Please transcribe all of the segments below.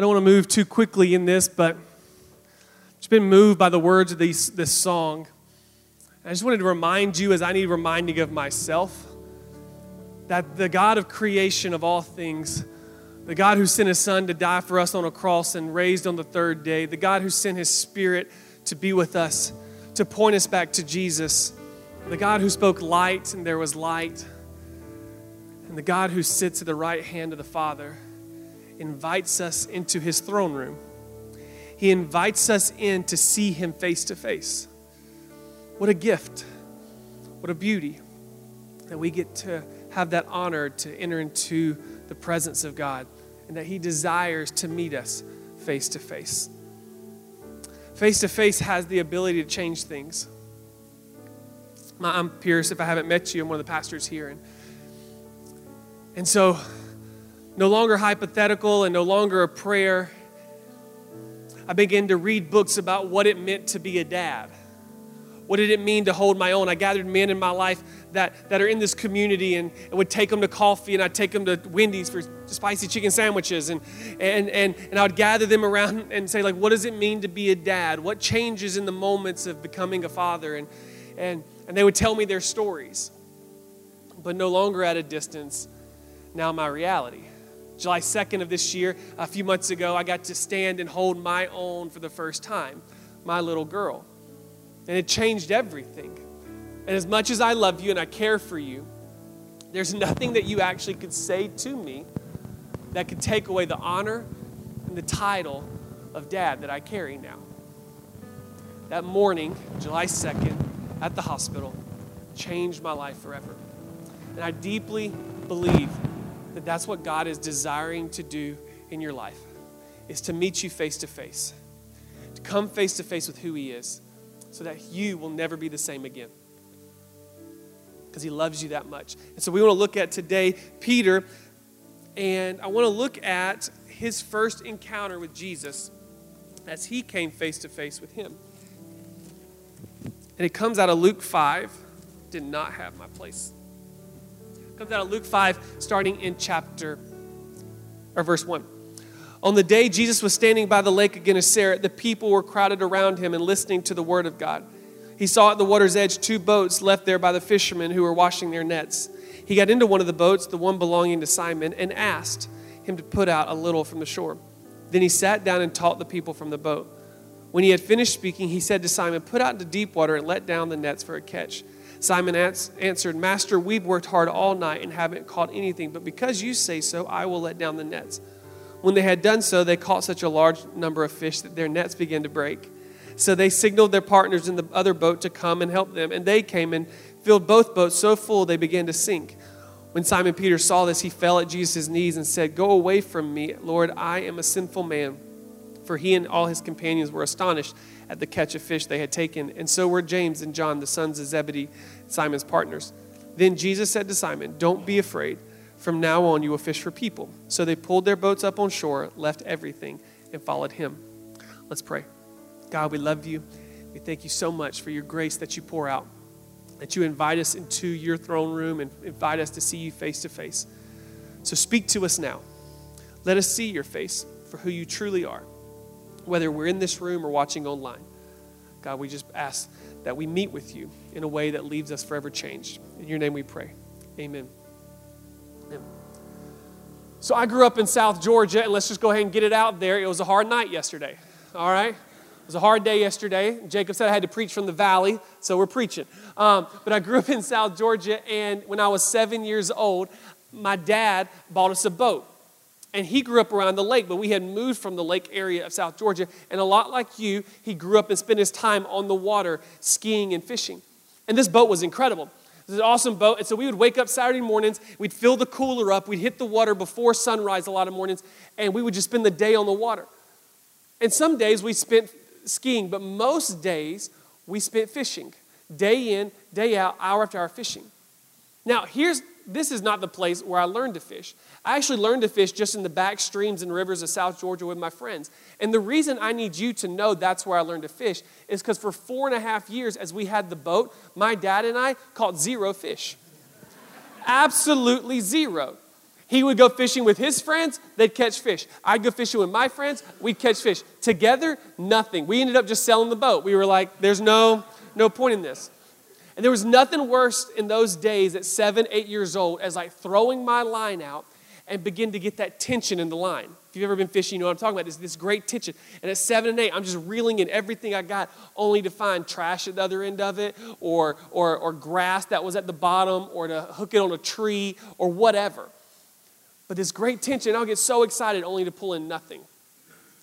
I don't want to move too quickly in this, but just been moved by the words of these, this song. I just wanted to remind you, as I need reminding of myself, that the God of creation of all things, the God who sent his son to die for us on a cross and raised on the third day, the God who sent his spirit to be with us, to point us back to Jesus, the God who spoke light and there was light, and the God who sits at the right hand of the Father invites us into his throne room. He invites us in to see him face to face. What a gift. What a beauty that we get to have that honor to enter into the presence of God and that He desires to meet us face to face. Face to face has the ability to change things. I'm Pierce. If I haven't met you, I'm one of the pastors here. And, and so, no longer hypothetical and no longer a prayer, I began to read books about what it meant to be a dad. What did it mean to hold my own? I gathered men in my life that, that are in this community and, and would take them to coffee and I'd take them to Wendy's for spicy chicken sandwiches and, and, and, and I would gather them around and say like, what does it mean to be a dad? What changes in the moments of becoming a father? And, and, and they would tell me their stories, but no longer at a distance, now my reality. July 2nd of this year, a few months ago, I got to stand and hold my own for the first time, my little girl. And it changed everything. And as much as I love you and I care for you, there's nothing that you actually could say to me that could take away the honor and the title of dad that I carry now. That morning, July 2nd, at the hospital, changed my life forever. And I deeply believe that that's what God is desiring to do in your life is to meet you face to face. To come face to face with who he is so that you will never be the same again. Because he loves you that much. And so we want to look at today Peter, and I want to look at his first encounter with Jesus as he came face to face with him. And it comes out of Luke 5. Did not have my place. Comes out of Luke 5, starting in chapter, or verse 1. On the day Jesus was standing by the lake of Gennesaret, the people were crowded around him and listening to the word of God. He saw at the water's edge two boats left there by the fishermen who were washing their nets. He got into one of the boats, the one belonging to Simon, and asked him to put out a little from the shore. Then he sat down and taught the people from the boat. When he had finished speaking, he said to Simon, Put out into deep water and let down the nets for a catch. Simon answered, Master, we've worked hard all night and haven't caught anything, but because you say so, I will let down the nets. When they had done so, they caught such a large number of fish that their nets began to break. So they signaled their partners in the other boat to come and help them, and they came and filled both boats so full they began to sink. When Simon Peter saw this, he fell at Jesus' knees and said, Go away from me, Lord, I am a sinful man. For he and all his companions were astonished at the catch of fish they had taken, and so were James and John, the sons of Zebedee, Simon's partners. Then Jesus said to Simon, Don't be afraid. From now on, you will fish for people. So they pulled their boats up on shore, left everything, and followed him. Let's pray. God, we love you. We thank you so much for your grace that you pour out, that you invite us into your throne room and invite us to see you face to face. So speak to us now. Let us see your face for who you truly are, whether we're in this room or watching online. God, we just ask that we meet with you in a way that leaves us forever changed. In your name we pray. Amen. Amen. So I grew up in South Georgia, and let's just go ahead and get it out there. It was a hard night yesterday, all right? It was a hard day yesterday. Jacob said I had to preach from the valley, so we're preaching. Um, but I grew up in South Georgia, and when I was seven years old, my dad bought us a boat. And he grew up around the lake, but we had moved from the lake area of South Georgia. And a lot like you, he grew up and spent his time on the water skiing and fishing. And this boat was incredible. It's an awesome boat. And so we would wake up Saturday mornings, we'd fill the cooler up, we'd hit the water before sunrise a lot of mornings, and we would just spend the day on the water. And some days we spent skiing, but most days we spent fishing. Day in, day out, hour after hour fishing. Now, here's this is not the place where I learned to fish. I actually learned to fish just in the back streams and rivers of South Georgia with my friends. And the reason I need you to know that's where I learned to fish is because for four and a half years, as we had the boat, my dad and I caught zero fish. Absolutely zero. He would go fishing with his friends, they'd catch fish. I'd go fishing with my friends, we'd catch fish. Together, nothing. We ended up just selling the boat. We were like, there's no, no point in this. And there was nothing worse in those days at seven, eight years old as like throwing my line out and begin to get that tension in the line. If you've ever been fishing, you know what I'm talking about. This, this great tension. And at seven and eight, I'm just reeling in everything I got, only to find trash at the other end of it, or, or, or grass that was at the bottom, or to hook it on a tree, or whatever. But this great tension, I'll get so excited only to pull in nothing.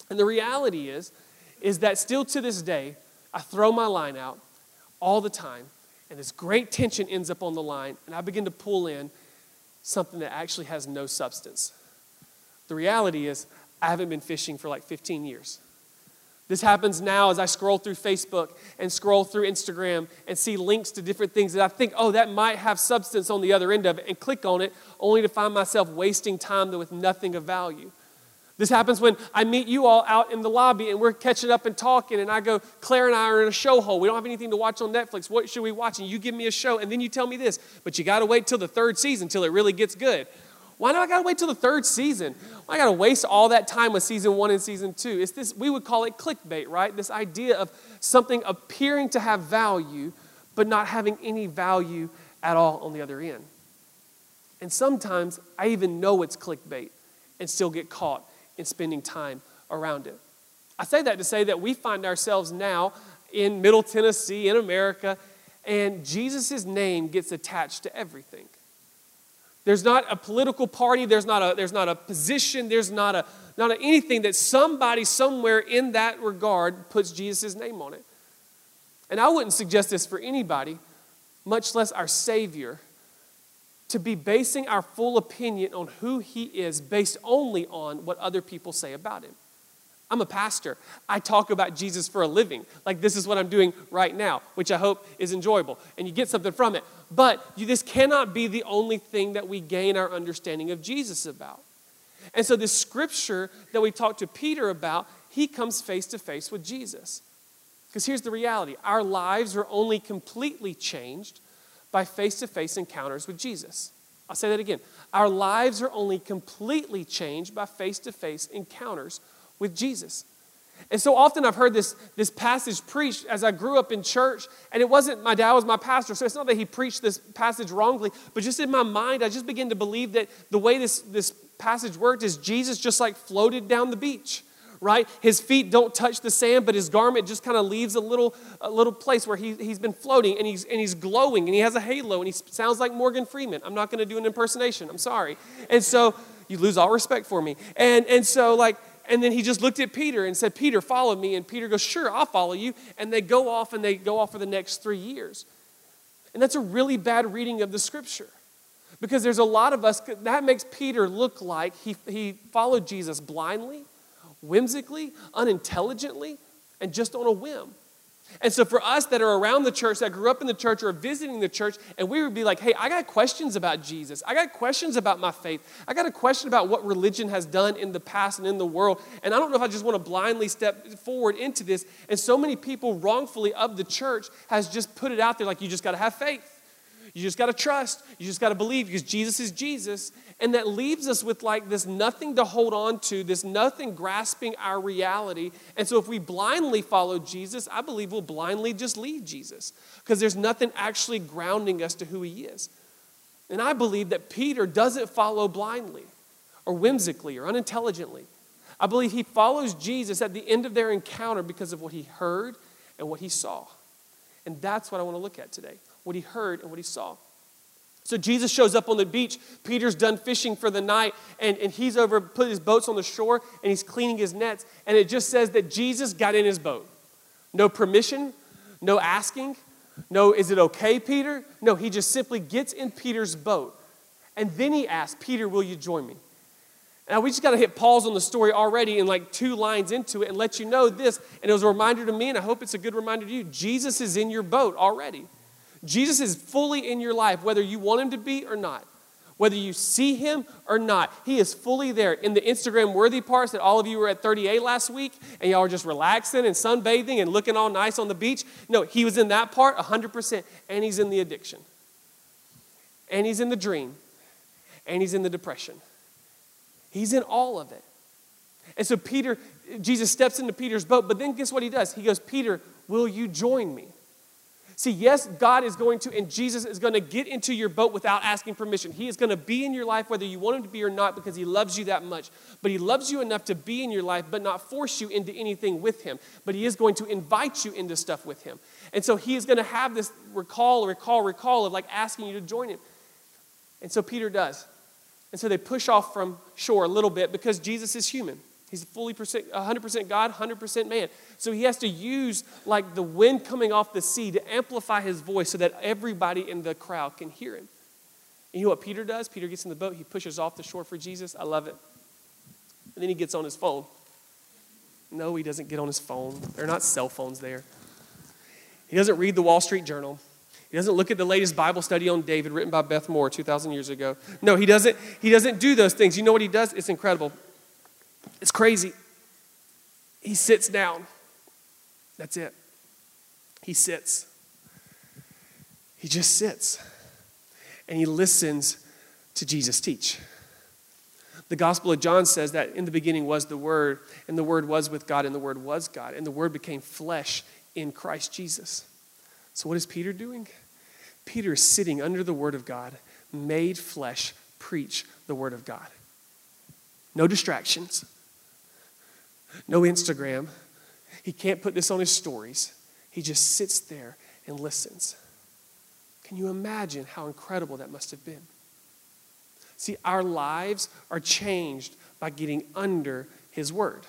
And the reality is, is that still to this day, I throw my line out all the time, and this great tension ends up on the line, and I begin to pull in something that actually has no substance. The reality is, I haven't been fishing for like 15 years. This happens now as I scroll through Facebook and scroll through Instagram and see links to different things that I think, oh, that might have substance on the other end of it, and click on it only to find myself wasting time with nothing of value. This happens when I meet you all out in the lobby and we're catching up and talking, and I go, Claire and I are in a show hole. We don't have anything to watch on Netflix. What should we watch? And you give me a show, and then you tell me this, but you got to wait till the third season till it really gets good. Why do I gotta wait till the third season? Why I gotta waste all that time with season one and season two? It's this, we would call it clickbait, right? This idea of something appearing to have value, but not having any value at all on the other end. And sometimes I even know it's clickbait and still get caught in spending time around it. I say that to say that we find ourselves now in Middle Tennessee, in America, and Jesus' name gets attached to everything. There's not a political party, there's not a, there's not a position, there's not, a, not a anything that somebody somewhere in that regard puts Jesus' name on it. And I wouldn't suggest this for anybody, much less our Savior, to be basing our full opinion on who He is based only on what other people say about Him. I'm a pastor. I talk about Jesus for a living. Like this is what I'm doing right now, which I hope is enjoyable and you get something from it. But you, this cannot be the only thing that we gain our understanding of Jesus about. And so, this scripture that we talked to Peter about, he comes face to face with Jesus. Because here's the reality our lives are only completely changed by face to face encounters with Jesus. I'll say that again. Our lives are only completely changed by face to face encounters with Jesus. And so often I've heard this, this passage preached as I grew up in church, and it wasn't my dad was my pastor, so it's not that he preached this passage wrongly, but just in my mind, I just began to believe that the way this, this passage worked is Jesus just like floated down the beach right? His feet don't touch the sand, but his garment just kind of leaves a little, a little place where he, he's been floating and he's, and he's glowing and he has a halo and he sounds like Morgan Freeman. I'm not going to do an impersonation. I'm sorry. And so you lose all respect for me. And, and so, like, and then he just looked at Peter and said, Peter, follow me. And Peter goes, Sure, I'll follow you. And they go off and they go off for the next three years. And that's a really bad reading of the scripture. Because there's a lot of us, that makes Peter look like he, he followed Jesus blindly, whimsically, unintelligently, and just on a whim. And so, for us that are around the church, that grew up in the church or visiting the church, and we would be like, hey, I got questions about Jesus. I got questions about my faith. I got a question about what religion has done in the past and in the world. And I don't know if I just want to blindly step forward into this. And so many people wrongfully of the church has just put it out there like, you just got to have faith. You just got to trust. You just got to believe because Jesus is Jesus. And that leaves us with like this nothing to hold on to, this nothing grasping our reality. And so if we blindly follow Jesus, I believe we'll blindly just leave Jesus because there's nothing actually grounding us to who he is. And I believe that Peter doesn't follow blindly or whimsically or unintelligently. I believe he follows Jesus at the end of their encounter because of what he heard and what he saw. And that's what I want to look at today what he heard and what he saw. So Jesus shows up on the beach. Peter's done fishing for the night, and, and he's over, put his boats on the shore, and he's cleaning his nets. And it just says that Jesus got in his boat. No permission, no asking, no, is it okay, Peter? No, he just simply gets in Peter's boat. And then he asks, Peter, will you join me? Now, we just got to hit pause on the story already in like two lines into it and let you know this. And it was a reminder to me, and I hope it's a good reminder to you Jesus is in your boat already. Jesus is fully in your life, whether you want him to be or not. Whether you see him or not, he is fully there. In the Instagram worthy parts that all of you were at 30A last week and y'all were just relaxing and sunbathing and looking all nice on the beach. No, he was in that part 100%. And he's in the addiction. And he's in the dream. And he's in the depression. He's in all of it. And so Peter, Jesus steps into Peter's boat, but then guess what he does? He goes, Peter, will you join me? See, yes, God is going to, and Jesus is going to get into your boat without asking permission. He is going to be in your life whether you want him to be or not because he loves you that much. But he loves you enough to be in your life, but not force you into anything with him. But he is going to invite you into stuff with him. And so he is going to have this recall, recall, recall of like asking you to join him. And so Peter does. And so they push off from shore a little bit because Jesus is human. He's fully percent, 100% God, 100% man. So he has to use like the wind coming off the sea to amplify his voice so that everybody in the crowd can hear him. And you know what Peter does? Peter gets in the boat, he pushes off the shore for Jesus. I love it. And then he gets on his phone. No, he doesn't get on his phone. There are not cell phones there. He doesn't read the Wall Street Journal. He doesn't look at the latest Bible study on David written by Beth Moore 2,000 years ago. No, he doesn't, he doesn't do those things. You know what he does? It's incredible. It's crazy. He sits down. That's it. He sits. He just sits. And he listens to Jesus teach. The Gospel of John says that in the beginning was the Word, and the Word was with God, and the Word was God, and the Word became flesh in Christ Jesus. So, what is Peter doing? Peter is sitting under the Word of God, made flesh, preach the Word of God. No distractions, no Instagram. He can't put this on his stories. He just sits there and listens. Can you imagine how incredible that must have been? See, our lives are changed by getting under his word.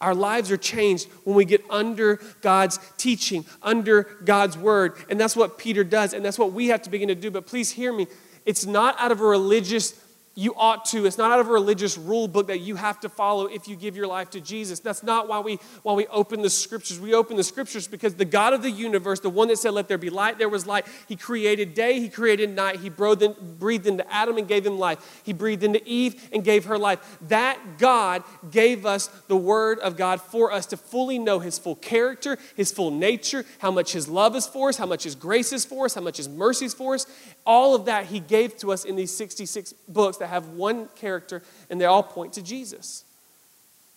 Our lives are changed when we get under God's teaching, under God's word. And that's what Peter does, and that's what we have to begin to do. But please hear me. It's not out of a religious you ought to. It's not out of a religious rule book that you have to follow if you give your life to Jesus. That's not why we why we open the scriptures. We open the scriptures because the God of the universe, the one that said, Let there be light, there was light. He created day, he created night. He breathed into Adam and gave him life. He breathed into Eve and gave her life. That God gave us the word of God for us to fully know his full character, his full nature, how much his love is for us, how much his grace is for us, how much his mercy is for us. All of that he gave to us in these 66 books that have one character and they all point to Jesus.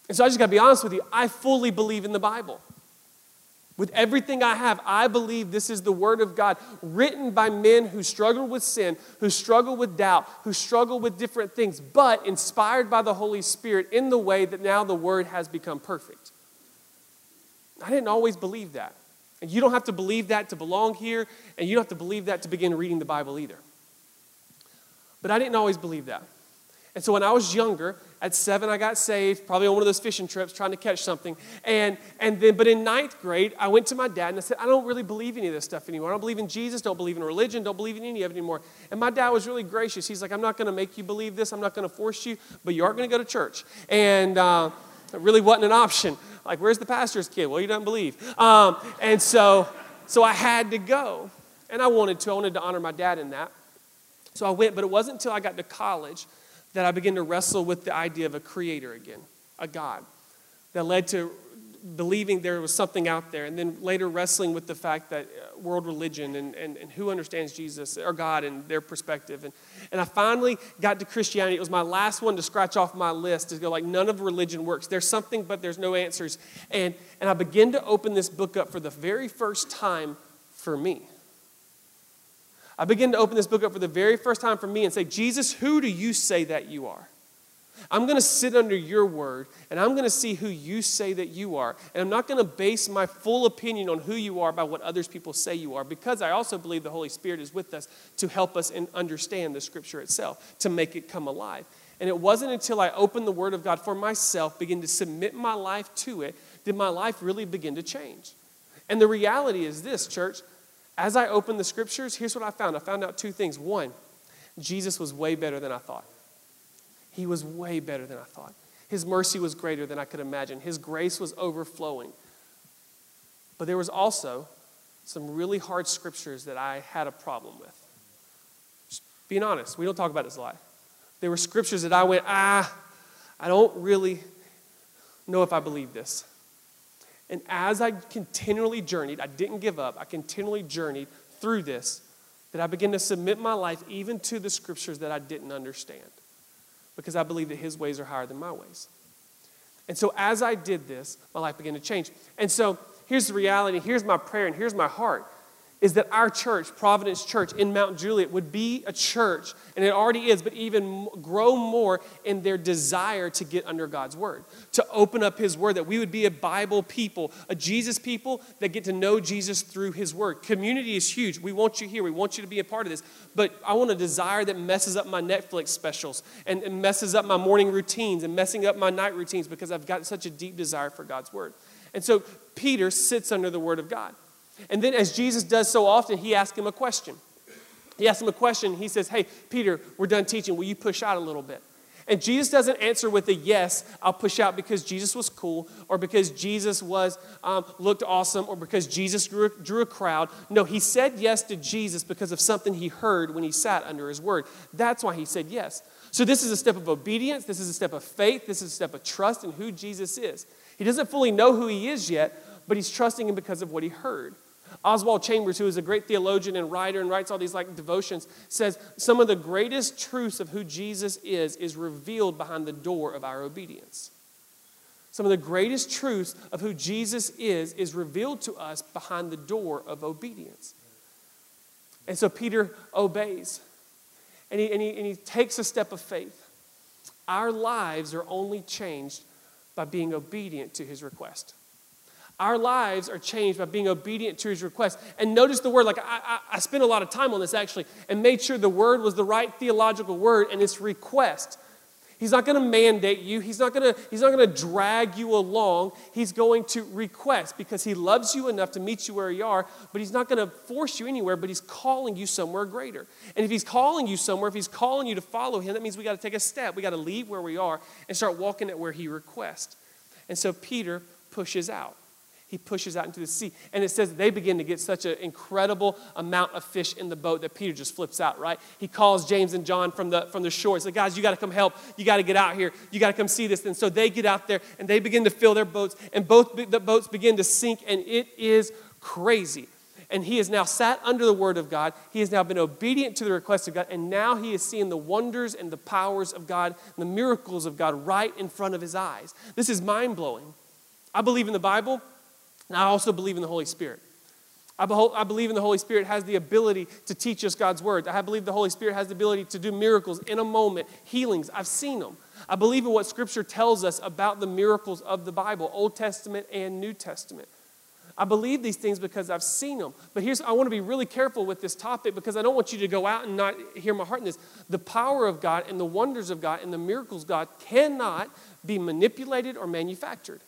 And so I just got to be honest with you. I fully believe in the Bible. With everything I have, I believe this is the Word of God written by men who struggle with sin, who struggle with doubt, who struggle with different things, but inspired by the Holy Spirit in the way that now the Word has become perfect. I didn't always believe that. And you don't have to believe that to belong here, and you don't have to believe that to begin reading the Bible either. But I didn't always believe that. And so when I was younger, at seven, I got saved, probably on one of those fishing trips trying to catch something. And, and then, but in ninth grade, I went to my dad and I said, I don't really believe any of this stuff anymore. I don't believe in Jesus, don't believe in religion, don't believe in any of it anymore. And my dad was really gracious. He's like, I'm not going to make you believe this, I'm not going to force you, but you are going to go to church. And uh, it really wasn't an option. Like, where's the pastor's kid? Well, you don't believe. Um, and so, so I had to go. And I wanted to. I wanted to honor my dad in that. So I went, but it wasn't until I got to college that I began to wrestle with the idea of a creator again, a God, that led to believing there was something out there, and then later wrestling with the fact that uh, world religion and, and, and who understands Jesus or God and their perspective. And, and I finally got to Christianity. It was my last one to scratch off my list to go like, none of religion works. There's something, but there's no answers. And, and I began to open this book up for the very first time for me. I begin to open this book up for the very first time for me and say, Jesus, who do you say that you are? I'm going to sit under your word and I'm going to see who you say that you are. And I'm not going to base my full opinion on who you are by what others people say you are because I also believe the Holy Spirit is with us to help us and understand the scripture itself, to make it come alive. And it wasn't until I opened the word of God for myself, begin to submit my life to it, did my life really begin to change. And the reality is this, church as I opened the scriptures, here's what I found I found out two things. One, Jesus was way better than I thought. He was way better than I thought. His mercy was greater than I could imagine. His grace was overflowing. But there was also some really hard scriptures that I had a problem with. Just being honest, we don't talk about this a lot. There were scriptures that I went, ah, I don't really know if I believe this. And as I continually journeyed, I didn't give up, I continually journeyed through this, that I began to submit my life even to the scriptures that I didn't understand. because I believe that his ways are higher than my ways. And so as I did this, my life began to change. And so here's the reality, here's my prayer, and here's my heart is that our church, Providence Church in Mount Juliet, would be a church, and it already is, but even grow more in their desire to get under God's Word, to open up His Word, that we would be a Bible people, a Jesus people that get to know Jesus through His Word. Community is huge. We want you here, we want you to be a part of this, but I want a desire that messes up my Netflix specials and, and messes up my morning routines and messing up my night routines because I've got such a deep desire for God's Word. And so Peter sits under the Word of God. And then, as Jesus does so often, he asks him a question. He asks him a question. He says, Hey, Peter, we're done teaching. Will you push out a little bit? And Jesus doesn't answer with a yes, I'll push out because Jesus was cool, or because Jesus was um, looked awesome, or because Jesus drew, drew a crowd. No, he said yes to Jesus because of something he heard when he sat under his word. That's why he said yes. So this is a step of obedience. This is a step of faith. This is a step of trust in who Jesus is. He doesn't fully know who he is yet, but he's trusting him because of what he heard. Oswald Chambers, who is a great theologian and writer and writes all these like devotions, says some of the greatest truths of who Jesus is is revealed behind the door of our obedience. Some of the greatest truths of who Jesus is is revealed to us behind the door of obedience. And so Peter obeys and he, and he, and he takes a step of faith. Our lives are only changed by being obedient to his request. Our lives are changed by being obedient to his request. And notice the word, like I, I, I spent a lot of time on this actually, and made sure the word was the right theological word, and it's request. He's not going to mandate you. He's not going to he's not going to drag you along. He's going to request because he loves you enough to meet you where you are, but he's not going to force you anywhere, but he's calling you somewhere greater. And if he's calling you somewhere, if he's calling you to follow him, that means we got to take a step. We got to leave where we are and start walking at where he requests. And so Peter pushes out he pushes out into the sea. And it says they begin to get such an incredible amount of fish in the boat that Peter just flips out, right? He calls James and John from the, from the shore. He's like, guys, you got to come help. You got to get out here. You got to come see this. And so they get out there and they begin to fill their boats, and both the boats begin to sink, and it is crazy. And he has now sat under the word of God. He has now been obedient to the request of God. And now he is seeing the wonders and the powers of God, the miracles of God right in front of his eyes. This is mind blowing. I believe in the Bible. And I also believe in the Holy Spirit. I, I believe in the Holy Spirit has the ability to teach us God's word. I believe the Holy Spirit has the ability to do miracles in a moment, healings. I've seen them. I believe in what Scripture tells us about the miracles of the Bible, Old Testament and New Testament. I believe these things because I've seen them. But here's, I want to be really careful with this topic because I don't want you to go out and not hear my heart in this. The power of God and the wonders of God and the miracles God cannot be manipulated or manufactured.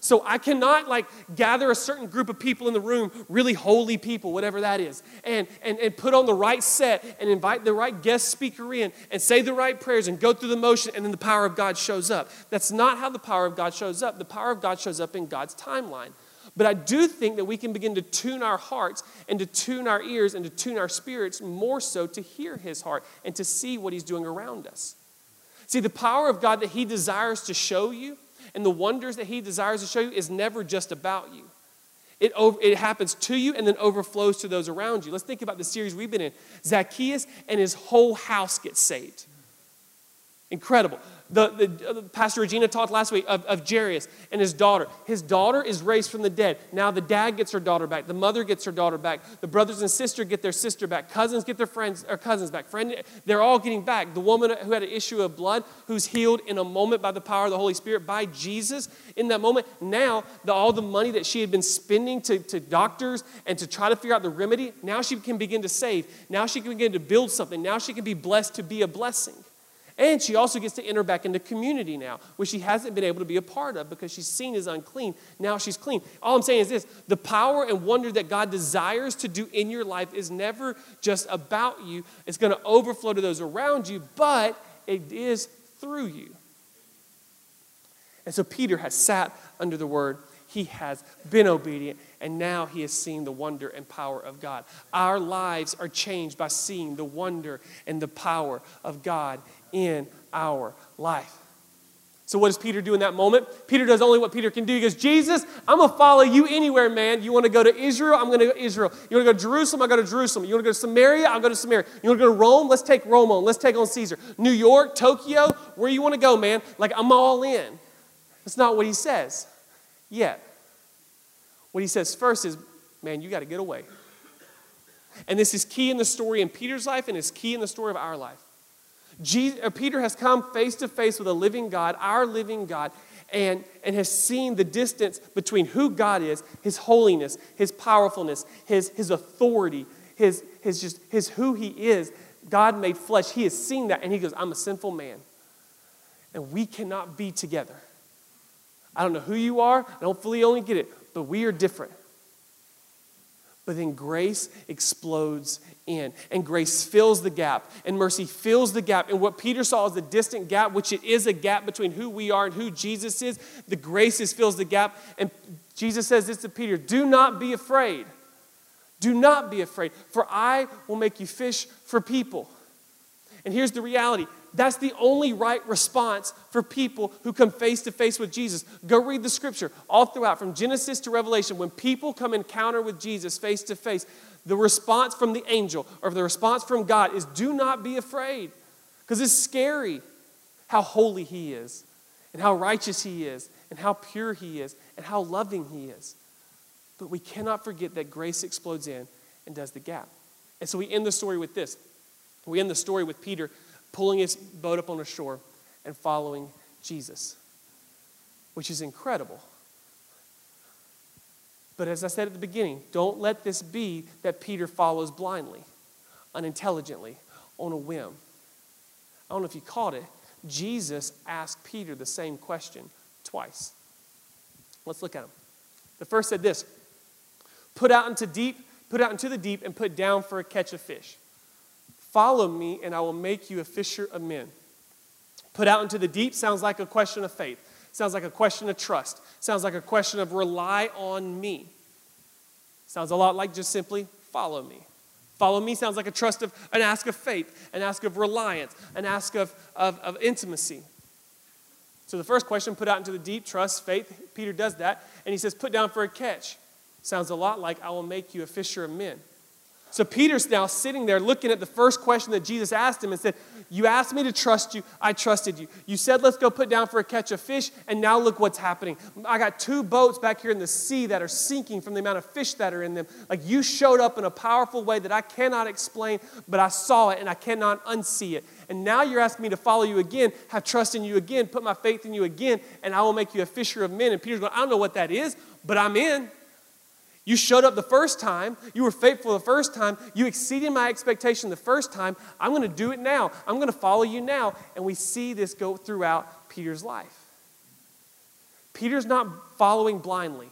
So I cannot like gather a certain group of people in the room, really holy people, whatever that is, and, and, and put on the right set and invite the right guest speaker in and say the right prayers and go through the motion, and then the power of God shows up. That's not how the power of God shows up. The power of God shows up in God's timeline. But I do think that we can begin to tune our hearts and to tune our ears and to tune our spirits more so to hear His heart and to see what He's doing around us. See, the power of God that He desires to show you and the wonders that He desires to show you is never just about you. It, over, it happens to you and then overflows to those around you. Let's think about the series we've been in. Zacchaeus and his whole house gets saved. Incredible. The, the, uh, Pastor Regina talked last week of, of Jairus and his daughter. His daughter is raised from the dead. Now the dad gets her daughter back. The mother gets her daughter back. The brothers and sister get their sister back. Cousins get their friends or cousins back. Friend, they're all getting back. The woman who had an issue of blood, who's healed in a moment by the power of the Holy Spirit, by Jesus, in that moment, now the, all the money that she had been spending to, to doctors and to try to figure out the remedy, now she can begin to save. Now she can begin to build something. Now she can be blessed to be a blessing. And she also gets to enter back into community now, which she hasn't been able to be a part of because she's seen as unclean. Now she's clean. All I'm saying is this the power and wonder that God desires to do in your life is never just about you, it's going to overflow to those around you, but it is through you. And so Peter has sat under the word, he has been obedient, and now he has seen the wonder and power of God. Our lives are changed by seeing the wonder and the power of God in our life. So, what does Peter do in that moment? Peter does only what Peter can do. He goes, Jesus, I'm going to follow you anywhere, man. You want to go to Israel? I'm going to go to Israel. You want to go to Jerusalem? I go to Jerusalem. You want to go to Samaria? I'll go to Samaria. You want to go to Rome? Let's take Rome on. Let's take on Caesar. New York, Tokyo, where you want to go, man. Like, I'm all in. That's not what he says yet. What he says first is, man, you got to get away. And this is key in the story in Peter's life and it's key in the story of our life. Jesus, uh, Peter has come face to face with a living God, our living God, and, and has seen the distance between who God is, his holiness, his powerfulness, his, his authority, his, his, just, his who he is. God made flesh. He has seen that, and he goes, I'm a sinful man. And we cannot be together. I don't know who you are, I don't fully only get it, but we are different. But then grace explodes in, and grace fills the gap, and mercy fills the gap. And what Peter saw as a distant gap, which it is a gap between who we are and who Jesus is, the grace is fills the gap. And Jesus says this to Peter Do not be afraid. Do not be afraid, for I will make you fish for people. And here's the reality that's the only right response for people who come face to face with Jesus. Go read the scripture all throughout, from Genesis to Revelation. When people come encounter with Jesus face to face, the response from the angel or the response from God is do not be afraid. Because it's scary how holy He is, and how righteous He is, and how pure He is, and how loving He is. But we cannot forget that grace explodes in and does the gap. And so we end the story with this. We end the story with Peter pulling his boat up on the shore and following Jesus, which is incredible. But as I said at the beginning, don't let this be that Peter follows blindly, unintelligently, on a whim. I don't know if you caught it. Jesus asked Peter the same question twice. Let's look at them. The first said this put out into deep, put out into the deep and put down for a catch of fish. Follow me, and I will make you a fisher of men. Put out into the deep sounds like a question of faith, sounds like a question of trust, sounds like a question of rely on me. Sounds a lot like just simply follow me. Follow me sounds like a trust of an ask of faith, an ask of reliance, an ask of, of, of intimacy. So the first question, put out into the deep, trust, faith. Peter does that, and he says, put down for a catch. Sounds a lot like, I will make you a fisher of men. So Peter's now sitting there looking at the first question that Jesus asked him and said, You asked me to trust you. I trusted you. You said, Let's go put down for a catch of fish. And now look what's happening. I got two boats back here in the sea that are sinking from the amount of fish that are in them. Like you showed up in a powerful way that I cannot explain, but I saw it and I cannot unsee it. And now you're asking me to follow you again, have trust in you again, put my faith in you again, and I will make you a fisher of men. And Peter's going, I don't know what that is, but I'm in. You showed up the first time. You were faithful the first time. You exceeded my expectation the first time. I'm going to do it now. I'm going to follow you now. And we see this go throughout Peter's life. Peter's not following blindly,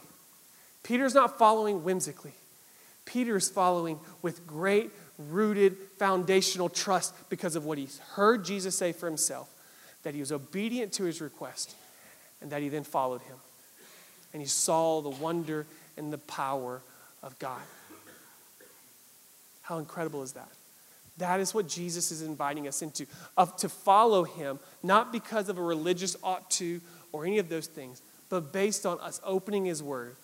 Peter's not following whimsically. Peter's following with great, rooted, foundational trust because of what he's heard Jesus say for himself that he was obedient to his request and that he then followed him. And he saw the wonder in the power of God. How incredible is that? That is what Jesus is inviting us into, of to follow him, not because of a religious ought to or any of those things, but based on us opening his word,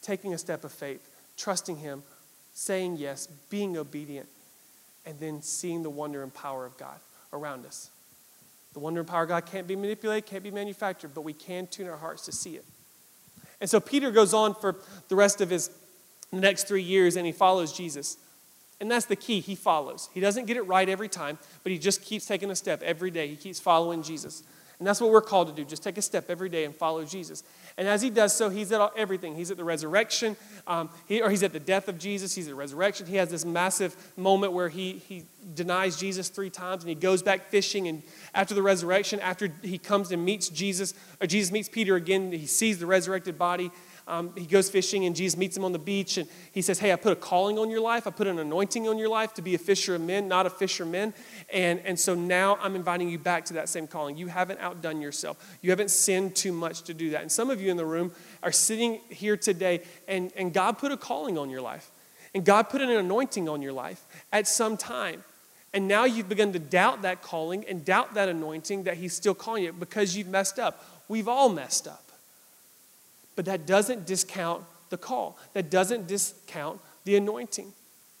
taking a step of faith, trusting him, saying yes, being obedient, and then seeing the wonder and power of God around us. The wonder and power of God can't be manipulated, can't be manufactured, but we can tune our hearts to see it. And so Peter goes on for the rest of his next three years and he follows Jesus. And that's the key. He follows. He doesn't get it right every time, but he just keeps taking a step every day. He keeps following Jesus. And that's what we're called to do. Just take a step every day and follow Jesus. And as he does so, he's at everything. He's at the resurrection, um, he, or he's at the death of Jesus. He's at the resurrection. He has this massive moment where he, he denies Jesus three times and he goes back fishing. And after the resurrection, after he comes and meets Jesus, or Jesus meets Peter again, he sees the resurrected body um, he goes fishing and Jesus meets him on the beach and he says, Hey, I put a calling on your life. I put an anointing on your life to be a fisher of men, not a fisherman. And, and so now I'm inviting you back to that same calling. You haven't outdone yourself, you haven't sinned too much to do that. And some of you in the room are sitting here today and, and God put a calling on your life. And God put an anointing on your life at some time. And now you've begun to doubt that calling and doubt that anointing that He's still calling you because you've messed up. We've all messed up. But that doesn't discount the call, that doesn't discount the anointing.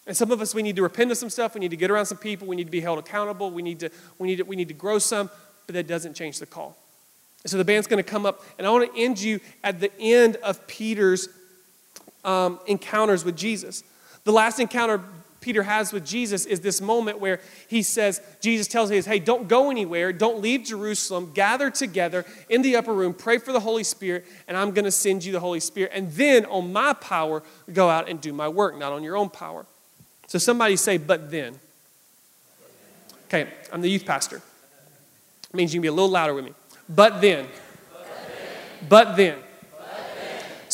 And some of us, we need to repent of some stuff. We need to get around some people. We need to be held accountable. We need to, we need to, we need to grow some, but that doesn't change the call. And so the band's going to come up, and I want to end you at the end of Peter's um, encounters with Jesus. The last encounter Peter has with Jesus is this moment where he says, Jesus tells him, hey, don't go anywhere, don't leave Jerusalem, gather together in the upper room, pray for the Holy Spirit, and I'm going to send you the Holy Spirit. And then on my power, go out and do my work, not on your own power. So somebody say, but then. Okay, I'm the youth pastor. It means you can be a little louder with me. But then. But then.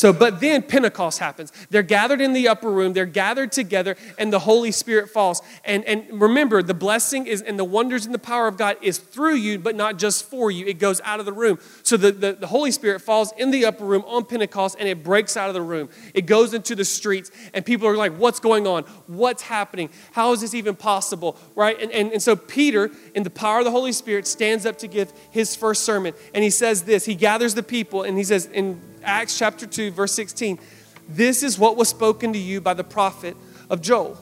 So, but then Pentecost happens. They're gathered in the upper room, they're gathered together, and the Holy Spirit falls. And, and remember, the blessing is and the wonders and the power of God is through you, but not just for you. It goes out of the room. So the, the, the Holy Spirit falls in the upper room on Pentecost and it breaks out of the room. It goes into the streets, and people are like, What's going on? What's happening? How is this even possible? Right? And, and, and so Peter, in the power of the Holy Spirit, stands up to give his first sermon. And he says this He gathers the people, and he says, in Acts chapter 2, verse 16. This is what was spoken to you by the prophet of Joel.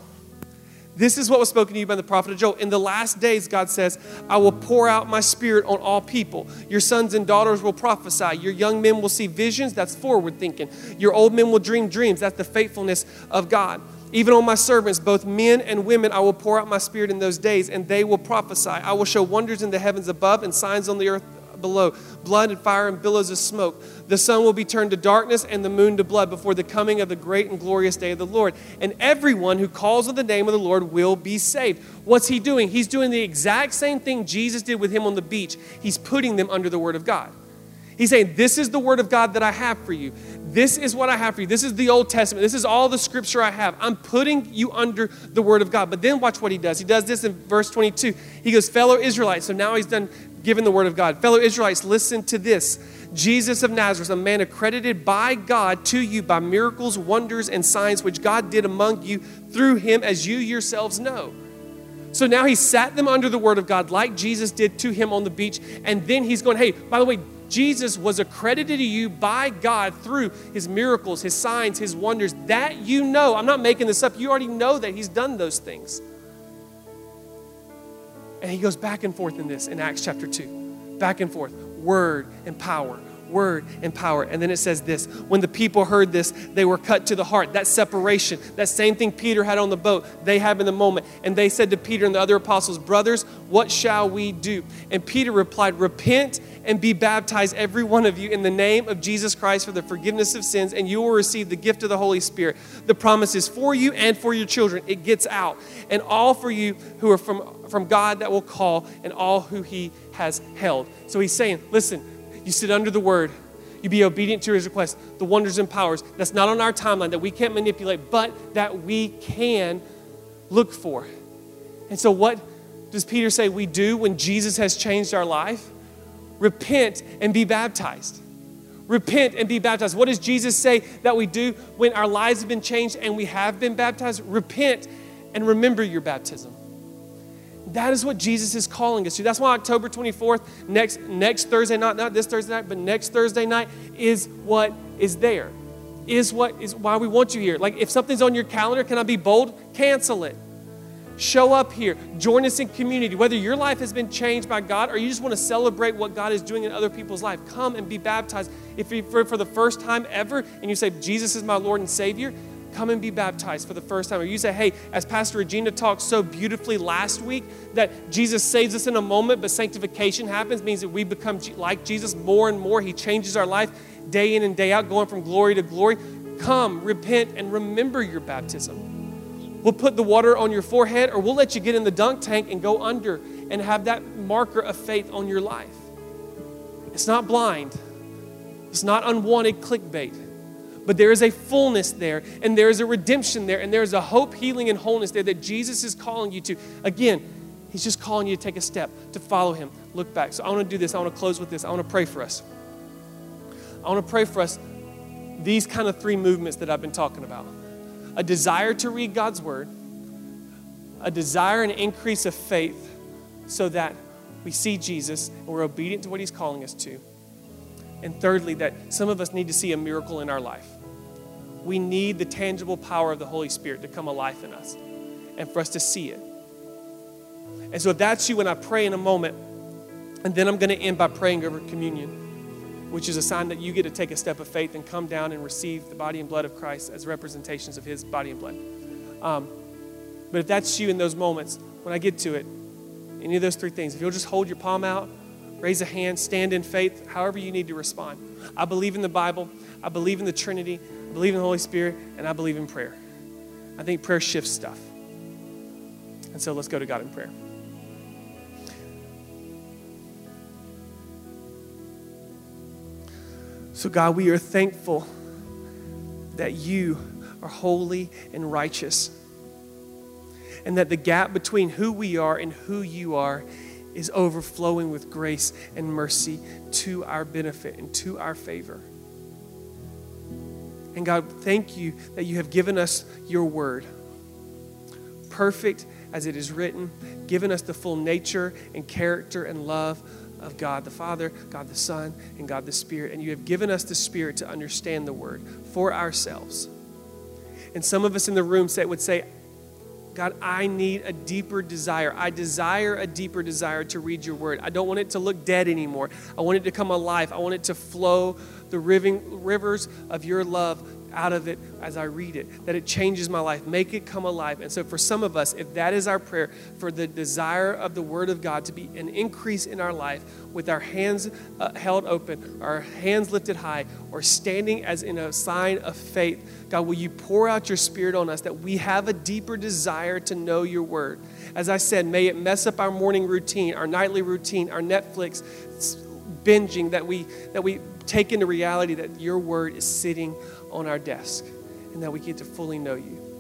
This is what was spoken to you by the prophet of Joel. In the last days, God says, I will pour out my spirit on all people. Your sons and daughters will prophesy. Your young men will see visions. That's forward thinking. Your old men will dream dreams. That's the faithfulness of God. Even on my servants, both men and women, I will pour out my spirit in those days, and they will prophesy. I will show wonders in the heavens above and signs on the earth below blood and fire and billows of smoke. The sun will be turned to darkness and the moon to blood before the coming of the great and glorious day of the Lord. And everyone who calls on the name of the Lord will be saved. What's he doing? He's doing the exact same thing Jesus did with him on the beach. He's putting them under the word of God. He's saying, This is the word of God that I have for you. This is what I have for you. This is the Old Testament. This is all the scripture I have. I'm putting you under the word of God. But then watch what he does. He does this in verse 22. He goes, Fellow Israelites. So now he's done given the word of God. Fellow Israelites, listen to this. Jesus of Nazareth, a man accredited by God to you by miracles, wonders, and signs which God did among you through him, as you yourselves know. So now he sat them under the word of God like Jesus did to him on the beach. And then he's going, hey, by the way, Jesus was accredited to you by God through his miracles, his signs, his wonders that you know. I'm not making this up. You already know that he's done those things. And he goes back and forth in this in Acts chapter 2. Back and forth. Word and power, word and power. And then it says this when the people heard this, they were cut to the heart. That separation, that same thing Peter had on the boat, they have in the moment. And they said to Peter and the other apostles, Brothers, what shall we do? And Peter replied, Repent and be baptized, every one of you, in the name of Jesus Christ for the forgiveness of sins, and you will receive the gift of the Holy Spirit. The promise is for you and for your children. It gets out. And all for you who are from, from God that will call, and all who he has held. So he's saying, listen, you sit under the word, you be obedient to his request, the wonders and powers that's not on our timeline, that we can't manipulate, but that we can look for. And so, what does Peter say we do when Jesus has changed our life? repent and be baptized. Repent and be baptized. What does Jesus say that we do when our lives have been changed and we have been baptized? Repent and remember your baptism. That is what Jesus is calling us to. That's why October 24th, next, next Thursday night, not this Thursday night, but next Thursday night, is what is there. Is what is why we want you here. Like if something's on your calendar, can I be bold? Cancel it. Show up here. Join us in community. Whether your life has been changed by God or you just want to celebrate what God is doing in other people's life, come and be baptized. If you, for, for the first time ever and you say, Jesus is my Lord and Savior, come and be baptized for the first time. Or you say, hey, as Pastor Regina talked so beautifully last week, that Jesus saves us in a moment, but sanctification happens, means that we become like Jesus more and more. He changes our life day in and day out, going from glory to glory. Come, repent, and remember your baptism. We'll put the water on your forehead, or we'll let you get in the dunk tank and go under and have that marker of faith on your life. It's not blind, it's not unwanted clickbait, but there is a fullness there, and there is a redemption there, and there is a hope, healing, and wholeness there that Jesus is calling you to. Again, He's just calling you to take a step, to follow Him, look back. So I want to do this. I want to close with this. I want to pray for us. I want to pray for us these kind of three movements that I've been talking about a desire to read God's word, a desire and increase of faith so that we see Jesus and we're obedient to what he's calling us to. And thirdly, that some of us need to see a miracle in our life. We need the tangible power of the Holy Spirit to come alive in us and for us to see it. And so, if that's you, when I pray in a moment, and then I'm going to end by praying over communion, which is a sign that you get to take a step of faith and come down and receive the body and blood of Christ as representations of his body and blood. Um, but if that's you in those moments, when I get to it, any of those three things, if you'll just hold your palm out, raise a hand, stand in faith, however you need to respond. I believe in the Bible, I believe in the Trinity, I believe in the Holy Spirit, and I believe in prayer. I think prayer shifts stuff. And so let's go to God in prayer. So, God, we are thankful that you are holy and righteous, and that the gap between who we are and who you are is overflowing with grace and mercy to our benefit and to our favor. And God, thank you that you have given us your word, perfect as it is written, given us the full nature and character and love of God the Father, God the Son, and God the Spirit. And you have given us the Spirit to understand the word for ourselves. And some of us in the room say, would say, God, I need a deeper desire. I desire a deeper desire to read your word. I don't want it to look dead anymore. I want it to come alive. I want it to flow the rivers of your love out of it as I read it, that it changes my life. Make it come alive. And so, for some of us, if that is our prayer, for the desire of the Word of God to be an increase in our life, with our hands uh, held open, our hands lifted high, or standing as in a sign of faith, God, will you pour out your Spirit on us that we have a deeper desire to know your Word? As I said, may it mess up our morning routine, our nightly routine, our Netflix binging, that we, that we take into reality that your Word is sitting on our desk and that we get to fully know you.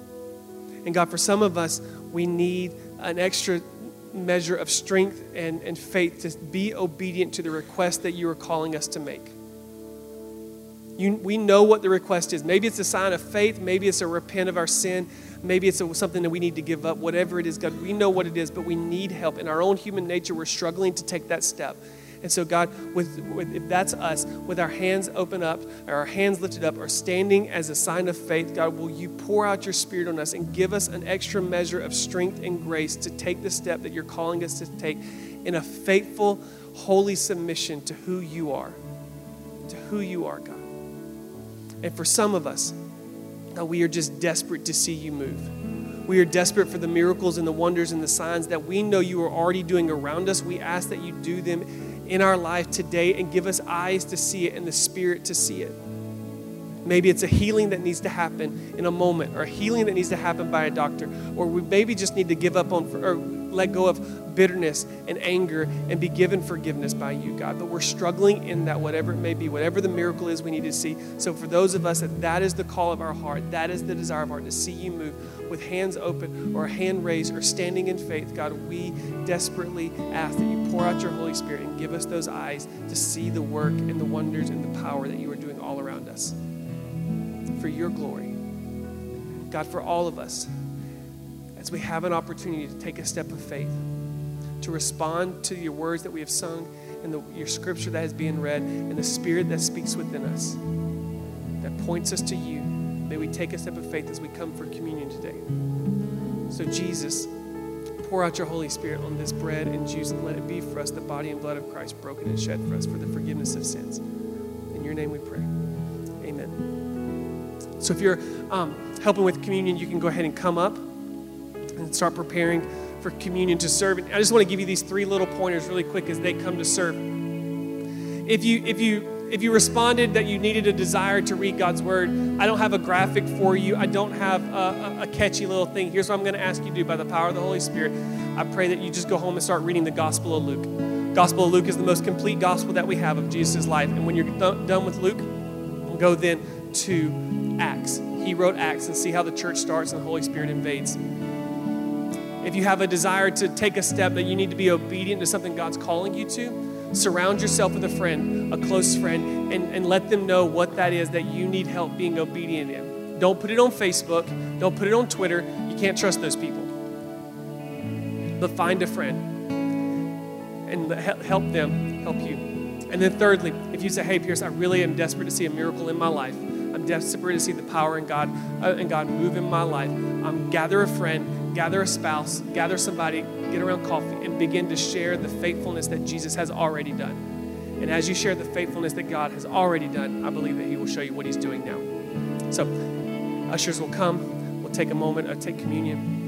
And God, for some of us, we need an extra measure of strength and, and faith to be obedient to the request that you are calling us to make. You, we know what the request is. Maybe it's a sign of faith, maybe it's a repent of our sin, maybe it's something that we need to give up. Whatever it is, God, we know what it is, but we need help. In our own human nature, we're struggling to take that step. And so, God, with, with, if that's us, with our hands open up, or our hands lifted up, or standing as a sign of faith, God, will you pour out your Spirit on us and give us an extra measure of strength and grace to take the step that you're calling us to take in a faithful, holy submission to who you are, to who you are, God. And for some of us, God, we are just desperate to see you move. We are desperate for the miracles and the wonders and the signs that we know you are already doing around us. We ask that you do them in our life today and give us eyes to see it and the spirit to see it. Maybe it's a healing that needs to happen in a moment, or a healing that needs to happen by a doctor, or we maybe just need to give up on or let go of bitterness and anger and be given forgiveness by you, God. But we're struggling in that, whatever it may be, whatever the miracle is we need to see. So for those of us that that is the call of our heart, that is the desire of our heart to see you move with hands open or a hand raised or standing in faith, God, we desperately ask that you pour out your Holy Spirit and give us those eyes to see the work and the wonders and the power that you are doing all around us for your glory. God, for all of us, as we have an opportunity to take a step of faith, to respond to your words that we have sung and the, your scripture that is being read and the spirit that speaks within us, that points us to you May we take a step of faith as we come for communion today. So, Jesus, pour out your Holy Spirit on this bread and juice and let it be for us the body and blood of Christ broken and shed for us for the forgiveness of sins. In your name we pray. Amen. So, if you're um, helping with communion, you can go ahead and come up and start preparing for communion to serve. I just want to give you these three little pointers really quick as they come to serve. If you, if you if you responded that you needed a desire to read God's word, I don't have a graphic for you. I don't have a, a, a catchy little thing. Here's what I'm going to ask you to do by the power of the Holy Spirit. I pray that you just go home and start reading the Gospel of Luke. Gospel of Luke is the most complete gospel that we have of Jesus' life. And when you're th- done with Luke, go then to Acts. He wrote Acts and see how the church starts and the Holy Spirit invades. If you have a desire to take a step that you need to be obedient to something God's calling you to, surround yourself with a friend, a close friend, and, and let them know what that is that you need help being obedient in. Don't put it on Facebook. Don't put it on Twitter. You can't trust those people. but find a friend and help them help you. And then, thirdly, if you say, Hey, Pierce, I really am desperate to see a miracle in my life, I'm desperate to see the power in God uh, and God move in my life. Um, gather a friend, gather a spouse, gather somebody, get around coffee, and begin to share the faithfulness that Jesus has already done. And as you share the faithfulness that God has already done, I believe that He will show you what He's doing now. So, ushers will come. We'll take a moment, uh, take communion.